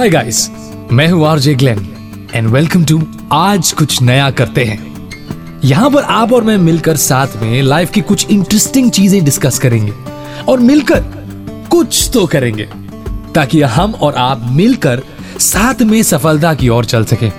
हाय guys मैं हूँ RJ Glen and welcome to आज कुछ नया करते हैं। यहाँ पर आप और मैं मिलकर साथ में लाइफ की कुछ इंटरेस्टिंग चीज़ें डिस्कस करेंगे, और मिलकर कुछ तो करेंगे, ताकि हम और आप मिलकर साथ में सफलता की ओर चल सके।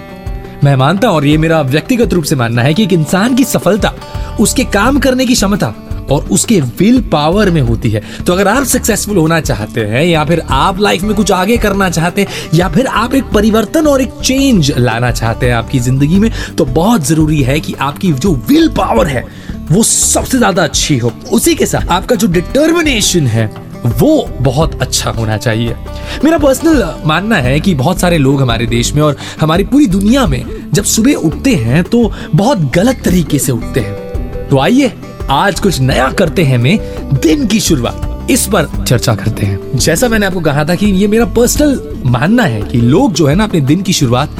मैं मानता हूँ, और ये मेरा व्यक्तिगत रूप से मानना है कि एक इंसान की सफलता, उसके काम करने की क्षमता और उसके विल पावर में होती है। तो अगर आप सक्सेसफुल होना चाहते हैं, या फिर आप लाइफ में कुछ आगे करना चाहते हैं, या फिर आप एक परिवर्तन और एक चेंज लाना चाहते हैं आपकी ज़िंदगी में तो बहुत ज़रूरी है कि आपकी जो विल पावर है, वो सबसे ज़्यादा अच्छी हो। उसी के साथ आपका जो डिटर्मिनेशन है, वो बहुत अच्छा होना चाहिए। मेरा पर्सनल मानना है कि बहुत सारे लोग हमारे देश में और हमारी पूरी दुनिया में जब सुबह उठते हैं तो बहुत गलत तरीके से उठते हैं। तो आइए आज कुछ नया करते हैं में दिन की शुरुआत। इस पर चर्चा करते हैं। जैसा मैंने आपको कहा था कि ये मेरा पर्सनल मानना है कि लोग जो है ना अपने दिन की शुरुआत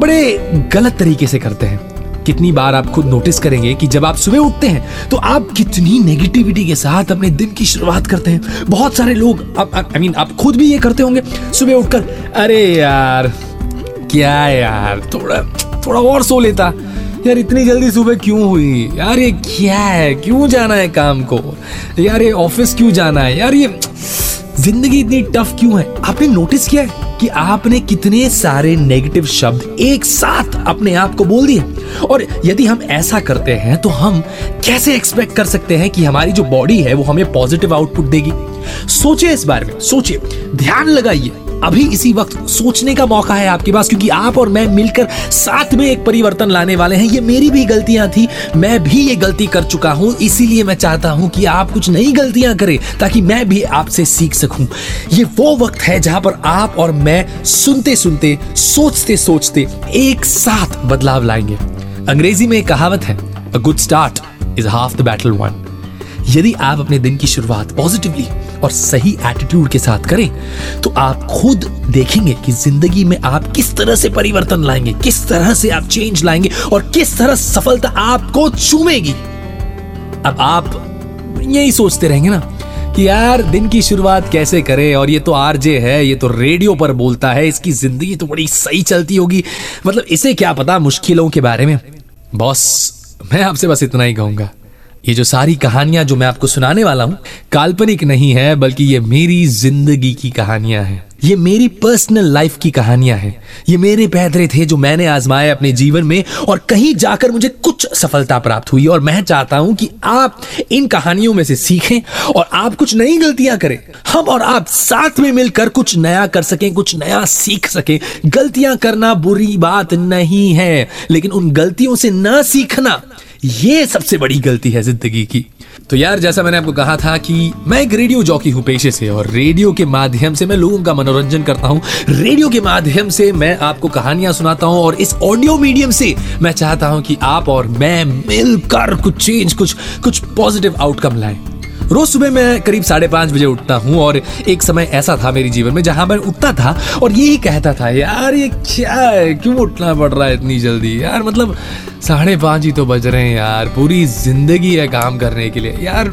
बड़े गलत तरीके से करते हैं। कितनी बार आप खुद नोटिस करेंगे कि जब आप सुबह उठते हैं तो आप कितनी नेगेटिविटी के साथ अपने दिन की शुरुआत करते हैं। बहुत सारे लोग आई मीन आप खुद भी ये करते होंगे, सुबह उठकर, अरे यार, क्या यार, थोड़ा थोड़ा और सो लेता। यार, इतनी जल्दी सुबह क्यों हुई? यार, ये क्या है? क्यों जाना है काम को? यार, ये ऑफ़िस क्यों जाना है? यार, ये ज़िंदगी इतनी टफ क्यों है? आपने नोटिस किया है कि आपने कितने सारे नेगेटिव शब्द एक साथ अपने आप को बोल दिए? और यदि हम ऐसा करते हैं तो हम कैसे एक्सपेक्ट कर सकते हैं कि हमारी जो बॉडी है, वो हमें पॉजिटिव आउटपुट देगी? सोचिए इस बारे में, सोचिए। ध्यान लगाइए अभी इसी वक्त सोचने का मौका है आपके पास, क्योंकि आप और मैं मिलकर साथ में एक परिवर्तन लाने वाले हैं। ये मेरी भी गलतियाँ थी, मैं भी ये गलती कर चुका हूँ, इसीलिए मैं चाहता हूँ कि आप कुछ नई गलतियाँ करें, ताकि मैं भी आपसे सीख सकूँ। ये वो वक्त है जहाँ पर आप और मैं सुनते सुनते, सोचते सोचते एक साथ बदलाव लाएँगे। अंग्रेज़ी में एक कहावत है good start is half the battle won यदि आप अपने दिन की शुरुआत पॉजिटिवली और सही एटीट्यूड के साथ करें तो आप खुद देखेंगे कि ज़िंदगी में आप किस तरह से परिवर्तन लाएँगे, किस तरह से आप चेंज लाएँगे और किस तरह सफलता आपको चूमेगी। अब आप यही सोचते रहेंगे ना कि यार, दिन की शुरुआत कैसे करें? और ये तो आरजे है, ये तो रेडियो पर बोलता है, इसकी ज़िंदगी तो बड़ी सही चलती होगी। मतलब इसे क्या पता मुश्किलों के बारे में? बॉस, मैं आपसे बस इतना ही कहूँगा। ये जो सारी कहानियाँ जो मैं आपको सुनाने वाला हूँ, काल्पनिक नहीं है, बल्कि ये मेरी ज़िंदगी की कहानियाँ हैं। ये मेरी पर्सनल लाइफ की कहानियाँ हैं। ये मेरे पैदरे थे जो मैंने आजमाए अपने जीवन में, और कहीं जाकर मुझे कुछ सफलता प्राप्त हुई। और मैं चाहता हूँ कि आप इन कहानियों में से सीखें, और आप कुछ नई गलतियाँ करें। हम और आप साथ में मिलकर कुछ नया कर सकें, कुछ नया सीख सकें। गलतियाँ करना बुरी बात नहीं है, लेकिन उन गलतियों से न सीखना ये सबसे बड़ी गलती है ज़िंदगी की। तो यार, जैसा मैंने आपको कहा था कि मैं एक रेडियो जॉकी हूँ पेशे से, और रेडियो के माध्यम से मैं लोगों का मनोरंजन करता हूँ। रेडियो के माध्यम से मैं आपको कहानियाँ सुनाता हूँ, और इस ऑडियो मीडियम से मैं चाहता हूँ कि आप और मैं मिलकर कुछ चेंज कुछ कुछ पॉजिटिव आउटकम लाएँ। रोज सुबह मैं करीब साढ़े पाँच बजे उठता हूँ और एक समय ऐसा था मेरे जीवन में जहाँ मैं उठता था और यही कहता था, यार, ये क्या है? क्यों उठना पड़ रहा है इतनी जल्दी? यार मतलब साढ़े पाँच ही तो बज रहे हैं यार, पूरी ज़िंदगी है काम करने के लिए। यार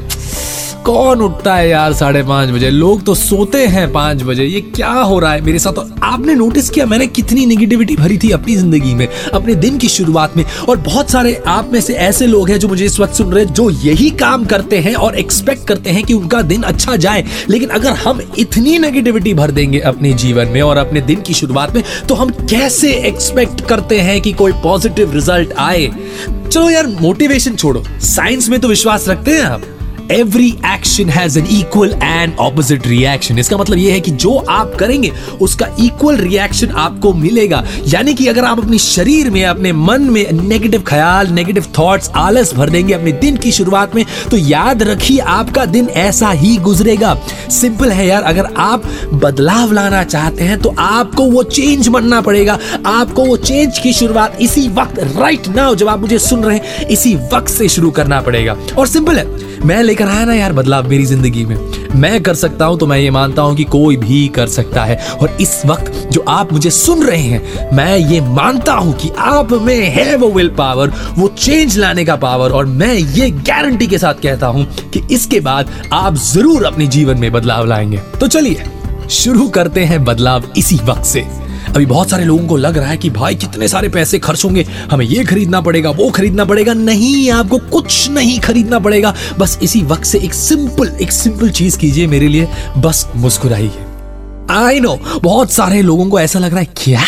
कौन उठता है यार साढ़े पाँच बजे? लोग तो सोते हैं पाँच बजे। ये क्या हो रहा है? मेरे साथ और आपने नोटिस किया, मैंने कितनी निगेटिविटी भरी थी अपनी ज़िंदगी में, अपने दिन की शुरुआत में, और बहुत सारे आप में से ऐसे लोग हैं जो मुझे इस वक्त सुन रहे जो यही काम करते हैं और एक्सपेक्ट करते हैं कि उनका दिन अच्छा जाए। लेकिन अगर हम इतनी नेगेटिविटी भर देंगे अपने जीवन में और अपने दिन की शुरुआत में तो हम कैसे एक्सपेक्ट करते हैं कि कोई पॉजिटिव रिज़ल्ट आए? चलो यार मोटिवेशन छोड़ो। साइंस में तो विश्वास रखते हैं आप। Every action has an equal and opposite reaction इसका मतलब यह है कि जो आप करेंगे, उसका इक्वल रिएक्शन आपको मिलेगा। यानी कि अगर आप अपने शरीर में, अपने मन में नेगेटिव ख्याल नेगेटिव थॉट्स आलस भर देंगे अपने दिन की शुरुआत में तो याद रखिए आपका दिन ऐसा ही गुजरेगा। सिंपल है यार, अगर आप बदलाव लाना चाहते हैं तो आपको वो चेंज बनना पड़ेगा। आपको वो चेंज की शुरुआत इसी वक्त राइट नाउ जब आप मुझे सुन रहे हैं, इसी वक्त से शुरू करना पड़ेगा। और सिंपल है, मैं लेकर आया ना यार बदलाव मेरी ज़िंदगी में। मैं कर सकता हूँ तो मैं ये मानता हूँ कि कोई भी कर सकता है। और इस वक्त जो आप मुझे सुन रहे हैं, मैं ये मानता हूँ कि आप में है वो विल पावर वो चेंज लाने का पावर और मैं ये गारंटी के साथ कहता हूँ कि इसके बाद आप ज़रूर अपने जीवन में बदलाव लाएँगे। तो चलिए, शुरू करते हैं बदलाव इसी वक्त से। अभी बहुत सारे लोगों को लग रहा है कि भाई कितने सारे पैसे खर्च होंगे। हमें ये खरीदना पड़ेगा, वो खरीदना पड़ेगा। नहीं, आपको कुछ नहीं खरीदना पड़ेगा। बस इसी वक्त से एक सिंपल एक सिंपल चीज़ कीजिए मेरे लिए। बस मुस्कुराइए। आई नो बहुत सारे लोगों को ऐसा लग रहा है, क्या?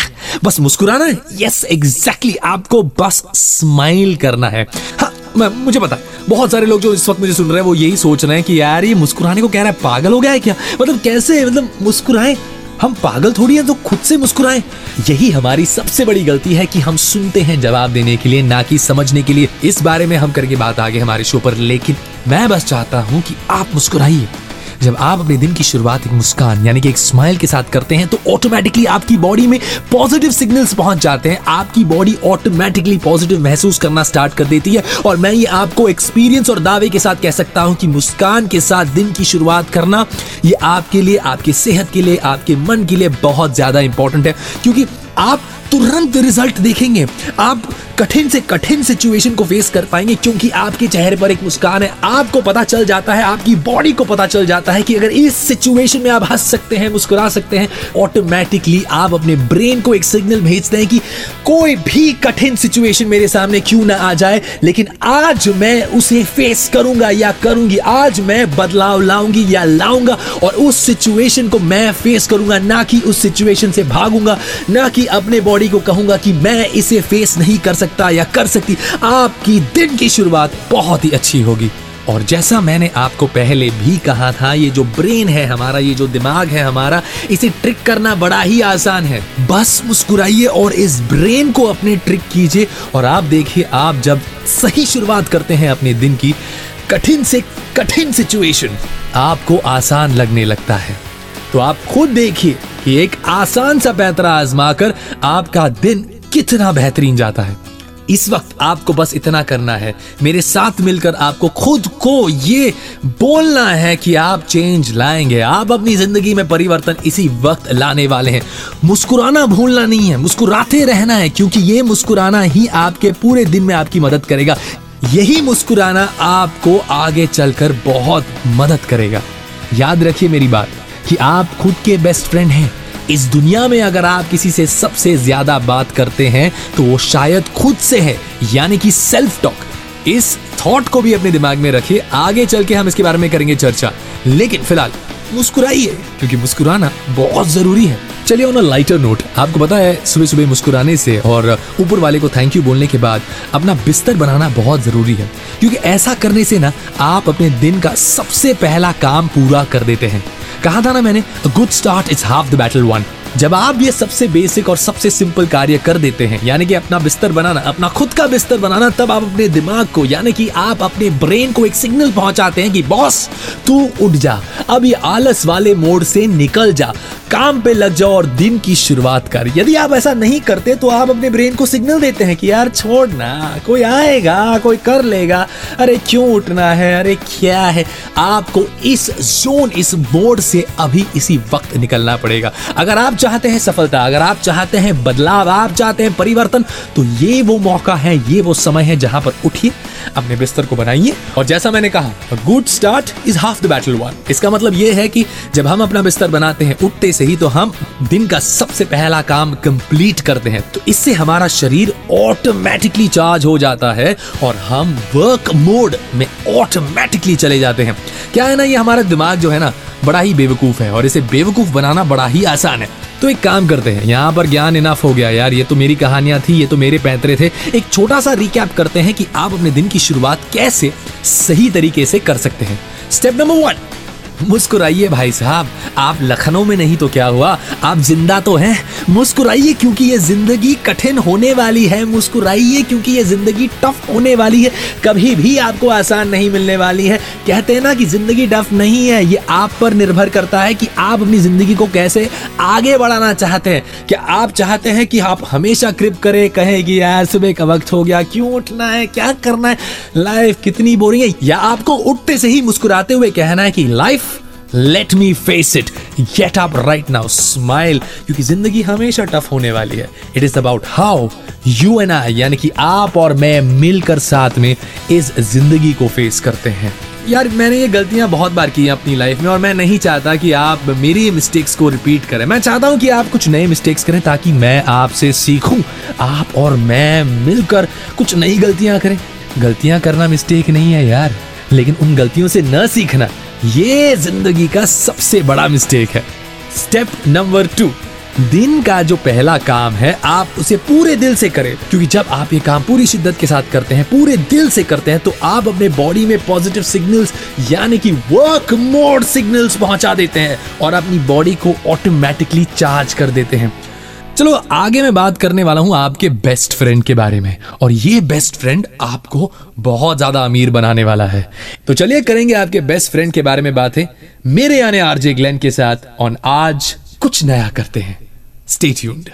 बस मुस्कुराना है? यस एग्जैक्टली आपको बस स्माइल करना है। हाँ मैं, मुझे पता बहुत सारे लोग जो इस वक्त मुझे सुन रहे हैं, वो यही सोच रहे हैं कि यार, ये मुस्कुराने को कह रहा है, पागल हो गया है क्या? मतलब कैसे मतलब मुस्कुराए? हम पागल थोड़ी हैं तो खुद से मुस्कुराए। यही हमारी सबसे बड़ी गलती है कि हम सुनते हैं जवाब देने के लिए, ना कि समझने के लिए। इस बारे में हम करके बात आगे हमारे शो पर, लेकिन मैं बस चाहता हूँ कि आप मुस्कुराइए। जब आप अपने दिन की शुरुआत एक मुस्कान, यानी कि एक स्माइल के साथ करते हैं तो ऑटोमेटिकली आपकी बॉडी में पॉजिटिव सिग्नल्स पहुँच जाते हैं। आपकी बॉडी ऑटोमेटिकली पॉजिटिव महसूस करना स्टार्ट कर देती है। और मैं ये आपको एक्सपीरियंस और दावे के साथ कह सकता हूँ कि मुस्कान के साथ दिन की शुरुआत करना, ये आपके लिए, आपकी सेहत के लिए, आपके मन के लिए बहुत ज़्यादा इंपॉर्टेंट है। क्योंकि आप तुरंत रिज़ल्ट देखेंगे। आप कठिन से कठिन सिचुएशन को फेस कर पाएँगे, क्योंकि आपके चेहरे पर एक मुस्कान है। आपको पता चल जाता है, आपकी बॉडी को पता चल जाता है कि अगर इस सिचुएशन में आप हंस सकते हैं, मुस्कुरा सकते हैं ऑटोमेटिकली आप अपने ब्रेन को एक सिग्नल भेजते हैं कि कोई भी कठिन सिचुएशन मेरे सामने क्यों ना आ जाए, लेकिन आज मैं उसे फेस करूँगा या करूँगी, आज मैं बदलाव लाऊँगी या लाऊँगा और उस सिचुएशन को मैं फेस करूँगा, ना कि उस सिचुएशन से भागूँगा, ना कि अपने बॉडी को कहूँगा कि मैं इसे फेस नहीं कर सकता या कर सकती। आपकी दिन की शुरुआत बहुत ही अच्छी होगी। और जैसा मैंने आपको पहले भी कहा था, ये जो ब्रेन है हमारा, ये जो दिमाग है हमारा, इसे ट्रिक करना बड़ा ही आसान है। बस मुस्कुराइए और इस ब्रेन को अपने ट्रिक कीजिए। और आप देखिए, आप जब सही शुरुआत करते हैं अपने दिन की, कठिन से कठिन सिचुएशन आपको आसान लगने लगता है। तो आप खुद देखिए कि एक आसान सा पैतरा आजमाकर आपका दिन कितना बेहतरीन जाता है। इस वक्त आपको बस इतना करना है। मेरे साथ मिलकर आपको खुद को ये बोलना है कि आप चेंज लाएँगे। आप अपनी ज़िंदगी में परिवर्तन इसी वक्त लाने वाले हैं। मुस्कुराना भूलना नहीं है। मुस्कुराते रहना है, क्योंकि ये मुस्कुराना ही आपके पूरे दिन में आपकी मदद करेगा। यही मुस्कुराना आपको आगे चलकर बहुत मदद करेगा। याद रखिए मेरी बात। कि आप खुद के बेस्ट फ्रेंड हैं। इस दुनिया में अगर आप किसी से सबसे ज़्यादा बात करते हैं तो वो शायद खुद से है, यानी कि सेल्फ टॉक इस थॉट को भी अपने दिमाग में रखिए। आगे चल के हम इसके बारे में करेंगे चर्चा। लेकिन फ़िलहाल, मुस्कुराइए, क्योंकि मुस्कुराना बहुत ज़रूरी है। चलिए ऑन अ लाइटर नोट आपको पता है सुबह सुबह मुस्कुराने से और ऊपर वाले को थैंक यू बोलने के बाद अपना बिस्तर बनाना बहुत ज़रूरी है। क्योंकि ऐसा करने से ना, आप अपने दिन का सबसे पहला काम पूरा कर देते हैं। कहा था ना मैंने good start is half the battle won जब आप ये सबसे बेसिक और सबसे सिंपल कार्य कर देते हैं, यानी कि अपना बिस्तर बनाना, अपना खुद का बिस्तर बनाना, तब आप अपने दिमाग को, यानी कि आप अपने ब्रेन को एक सिग्नल पहुंचाते हैं कि, बॉस, तू उठ जा। अब ये आलस वाले मोड से निकल जा। काम पे लग जाओ और दिन की शुरुआत कर। यदि आप ऐसा नहीं करते तो आप अपने ब्रेन को सिग्नल देते हैं कि, यार, छोड़ ना। कोई आएगा, कोई कर लेगा। अरे, क्यों उठना है? अरे, क्या है? आपको इस जोन इस मोड से अभी इसी वक्त निकलना पड़ेगा। अगर आप चाहते हैं सफलता, अगर आप चाहते हैं बदलाव, आप चाहते हैं परिवर्तन तो ये वो मौका है, ये वो समय है जहाँ पर उठिए, अपने बिस्तर को बनाइए। और जैसा मैंने कहा good start is half the battle won इसका मतलब ये है कि जब हम अपना बिस्तर बनाते हैं उठते से ही तो हम दिन का सबसे पहला काम कंप्लीट करते हैं। तो इससे हमारा शरीर ऑटोमेटिकली चार्ज हो जाता है और हम वर्क मोड में ऑटोमेटिकली चले जाते हैं। क्या है ना, ये हमारा दिमाग जो है ना, बड़ा ही बेवकूफ़ है और इसे बेवकूफ़ बनाना बड़ा ही आसान है। तो एक काम करते हैं, यहाँ पर ज्ञान इनाफ हो गया यार, ये तो मेरी कहानियाँ थी, ये तो मेरे पैतरे थे। एक छोटा सा रिकैप करते हैं कि आप अपने दिन की शुरुआत कैसे सही तरीके से कर सकते हैं। स्टेप नंबर वन मुस्कुराइए भाई साहब। आप लखनऊ में नहीं तो क्या हुआ? आप ज़िंदा तो हैं। मुस्कुराइए क्योंकि ये ज़िंदगी कठिन होने वाली है। मुस्कुराइए क्योंकि ये ज़िंदगी टफ होने वाली है। कभी भी आपको आसान नहीं मिलने वाली है। कहते हैं ना कि ज़िंदगी टफ नहीं है। ये आप पर निर्भर करता है कि आप अपनी ज़िंदगी को कैसे आगे बढ़ाना चाहते हैं। क्या आप चाहते हैं कि आप हमेशा क्रिप करें, कहें कि यार, सुबह का वक्त हो गया। क्यों उठना है? क्या करना है? लाइफ कितनी बोरिंग है। या आपको उठते से ही मुस्कुराते हुए कहना है कि life let me face it get up right now smile क्योंकि ज़िंदगी हमेशा टफ होने वाली है. It is about how you and I यानी कि आप और मैं मिलकर साथ में इस ज़िंदगी को फेस करते हैं. यार, मैंने ये गलतियाँ बहुत बार की हैं अपनी लाइफ में और मैं नहीं चाहता कि आप मेरी मिस्टेक्स को रिपीट करें. मैं चाहता हूँ कि आप कुछ नए मिस्टेक्स करें ताकि मैं आपसे सीखूं. आप और मैं मिलकर कुछ नई गलतियाँ करें. गलतियाँ करना मिस्टेक नहीं है यार. लेकिन उन गलतियों से न सीखना ये ज़िंदगी का सबसे बड़ा मिस्टेक है। स्टेप नंबर टू दिन का जो पहला काम है, आप उसे पूरे दिल से करें। क्योंकि जब आप ये काम पूरी शिद्दत के साथ करते हैं, पूरे दिल से करते हैं तो आप अपने बॉडी में पॉजिटिव सिग्नल्स यानी कि वर्क मोड सिग्नल्स पहुँचा देते हैं और अपनी बॉडी को ऑटोमेटिकली चार्ज कर देते हैं। चलो, आगे मैं बात करने वाला हूँ आपके बेस्ट फ्रेंड के बारे में। और ये बेस्ट फ्रेंड आपको बहुत ज़्यादा अमीर बनाने वाला है। तो चलिए, करेंगे आपके बेस्ट फ्रेंड के बारे में बातें। मेरे यानी आरजे ग्लैन के साथ ऑन आज कुछ नया करते हैं। Stay tuned